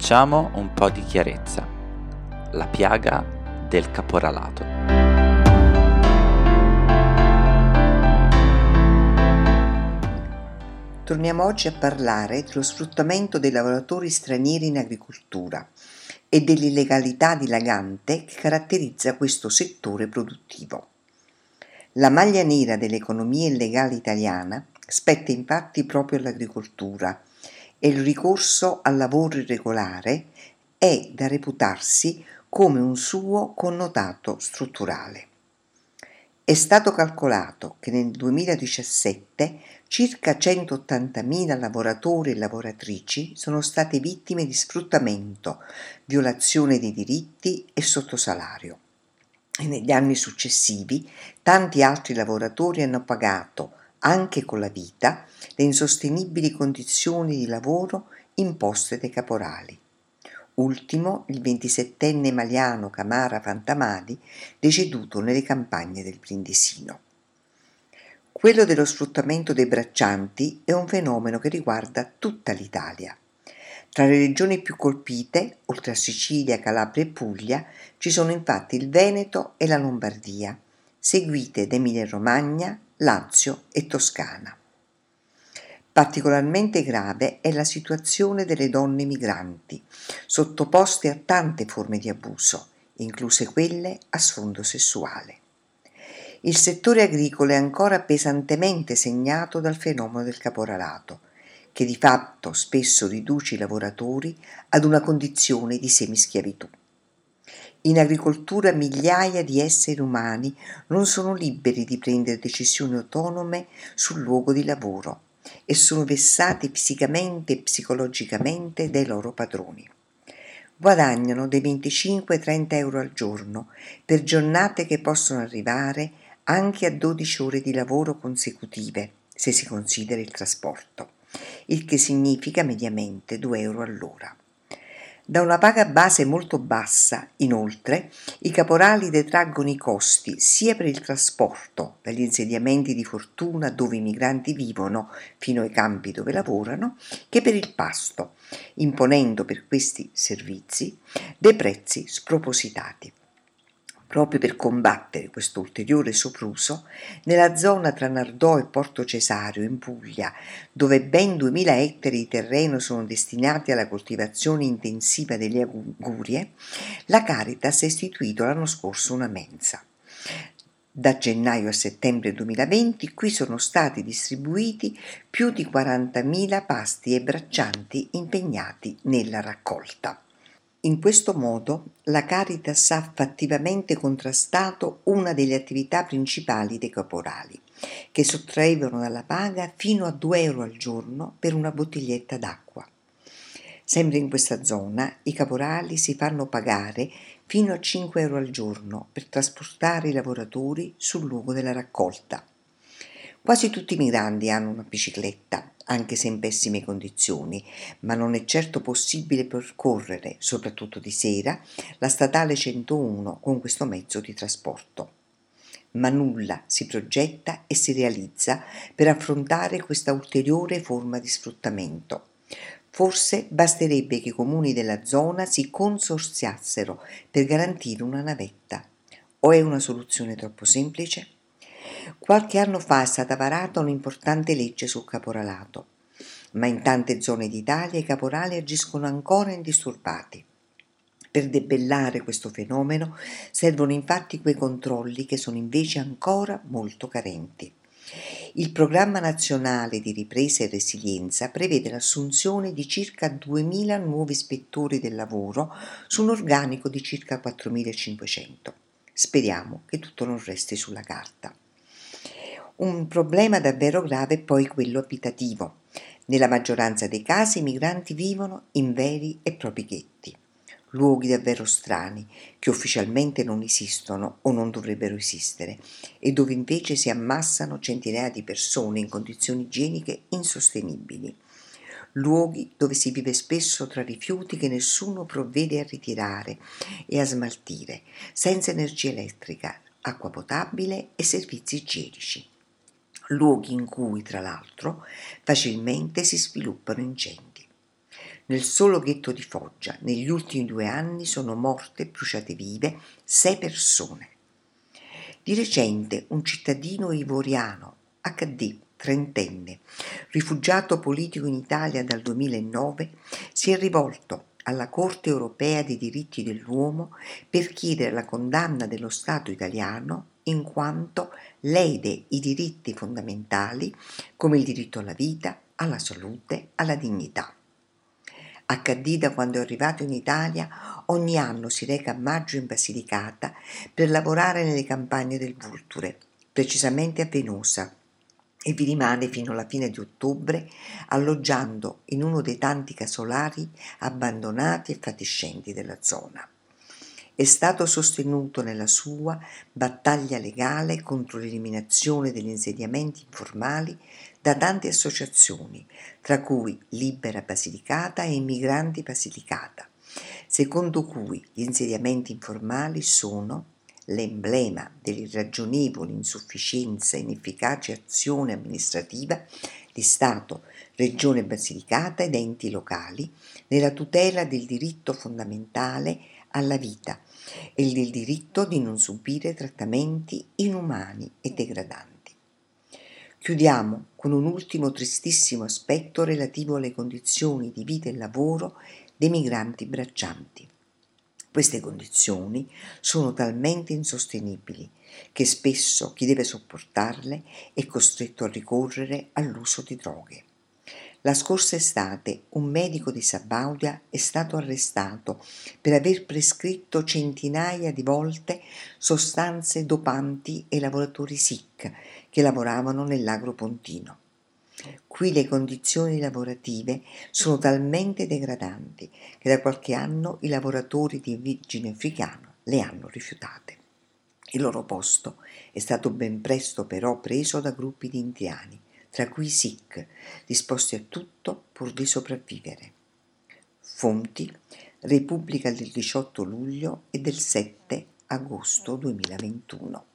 Facciamo un po' di chiarezza. La piaga del caporalato. Torniamo oggi a parlare dello sfruttamento dei lavoratori stranieri in agricoltura e dell'illegalità dilagante che caratterizza questo settore produttivo. La maglia nera dell'economia illegale italiana spetta infatti proprio all'agricoltura e il ricorso al lavoro irregolare è da reputarsi come un suo connotato strutturale. È stato calcolato che nel 2017 circa 180.000 lavoratori e lavoratrici sono state vittime di sfruttamento, violazione dei diritti e sottosalario. E negli anni successivi tanti altri lavoratori hanno pagato, anche con la vita, le insostenibili condizioni di lavoro imposte dai caporali. Ultimo il ventisettenne maliano Camara Fantamali, deceduto nelle campagne del Brindisino. Quello dello sfruttamento dei braccianti è un fenomeno che riguarda tutta l'Italia. Tra le regioni più colpite, oltre a Sicilia, Calabria e Puglia, ci sono infatti il Veneto e la Lombardia, seguite da Emilia-Romagna, Lazio e Toscana. Particolarmente grave è la situazione delle donne migranti, sottoposte a tante forme di abuso, incluse quelle a sfondo sessuale. Il settore agricolo è ancora pesantemente segnato dal fenomeno del caporalato, che di fatto spesso riduce i lavoratori ad una condizione di semischiavitù. In agricoltura migliaia di esseri umani non sono liberi di prendere decisioni autonome sul luogo di lavoro e sono vessati fisicamente e psicologicamente dai loro padroni. Guadagnano dai 25-30 euro al giorno per giornate che possono arrivare anche a 12 ore di lavoro consecutive, se si considera il trasporto, il che significa mediamente 2 euro all'ora. Da una paga base molto bassa, inoltre, i caporali detraggono i costi sia per il trasporto dagli insediamenti di fortuna dove i migranti vivono fino ai campi dove lavorano, che per il pasto, imponendo per questi servizi dei prezzi spropositati. Proprio per combattere questo ulteriore sopruso, nella zona tra Nardò e Porto Cesario, in Puglia, dove ben 2000 ettari di terreno sono destinati alla coltivazione intensiva delle agurie, la Caritas ha istituito l'anno scorso una mensa. Da gennaio a settembre 2020 qui sono stati distribuiti più di 40.000 pasti e braccianti impegnati nella raccolta. In questo modo la Caritas ha fattivamente contrastato una delle attività principali dei caporali, che sottraevano dalla paga fino a 2 euro al giorno per una bottiglietta d'acqua. Sempre in questa zona i caporali si fanno pagare fino a 5 euro al giorno per trasportare i lavoratori sul luogo della raccolta. Quasi tutti i migranti hanno una bicicletta anche se in pessime condizioni, ma non è certo possibile percorrere, soprattutto di sera, la statale 101 con questo mezzo di trasporto. Ma nulla si progetta e si realizza per affrontare questa ulteriore forma di sfruttamento. Forse basterebbe che i comuni della zona si consorziassero per garantire una navetta. O è una soluzione troppo semplice? Qualche anno fa è stata varata un'importante legge sul caporalato, ma in tante zone d'Italia i caporali agiscono ancora indisturbati. Per debellare questo fenomeno servono infatti quei controlli che sono invece ancora molto carenti. Il programma nazionale di ripresa e resilienza prevede l'assunzione di circa 2.000 nuovi ispettori del lavoro su un organico di circa 4.500. Speriamo che tutto non resti sulla carta. Un problema davvero grave è poi quello abitativo. Nella maggioranza dei casi i migranti vivono in veri e propri ghetti, luoghi davvero strani che ufficialmente non esistono o non dovrebbero esistere e dove invece si ammassano centinaia di persone in condizioni igieniche insostenibili. Luoghi dove si vive spesso tra rifiuti che nessuno provvede a ritirare e a smaltire, senza energia elettrica, acqua potabile e servizi igienici luoghi in cui, tra l'altro, facilmente si sviluppano incendi. Nel solo ghetto di Foggia, negli ultimi due anni, sono morte, bruciate vive, sei persone. Di recente un cittadino ivoriano, HD, trentenne, rifugiato politico in Italia dal 2009, si è rivolto alla Corte europea dei diritti dell'uomo per chiedere la condanna dello Stato italiano in quanto lede i diritti fondamentali come il diritto alla vita, alla salute, alla dignità. HD da quando è arrivato in Italia ogni anno si reca a maggio in Basilicata per lavorare nelle campagne del Vulture, precisamente a Venosa, e vi rimane fino alla fine di ottobre alloggiando in uno dei tanti casolari abbandonati e fatiscenti della zona. È stato sostenuto nella sua battaglia legale contro l'eliminazione degli insediamenti informali da tante associazioni, tra cui Libera Basilicata e Immigranti Basilicata, secondo cui gli insediamenti informali sono l'emblema dell'irragionevole insufficienza e inefficace azione amministrativa di Stato, Regione Basilicata ed enti locali nella tutela del diritto fondamentale alla vita e del diritto di non subire trattamenti inumani e degradanti. Chiudiamo con un ultimo tristissimo aspetto relativo alle condizioni di vita e lavoro dei migranti braccianti. Queste condizioni sono talmente insostenibili che spesso chi deve sopportarle è costretto a ricorrere all'uso di droghe. La scorsa estate un medico di Sabaudia è stato arrestato per aver prescritto centinaia di volte sostanze dopanti ai lavoratori SIC che lavoravano nell'agro pontino. Qui le condizioni lavorative sono talmente degradanti che da qualche anno i lavoratori di origine africana le hanno rifiutate. Il loro posto è stato ben presto però preso da gruppi di indiani, tra cui Sikh, disposti a tutto pur di sopravvivere. Fonti Repubblica del 18 luglio e del 7 agosto 2021.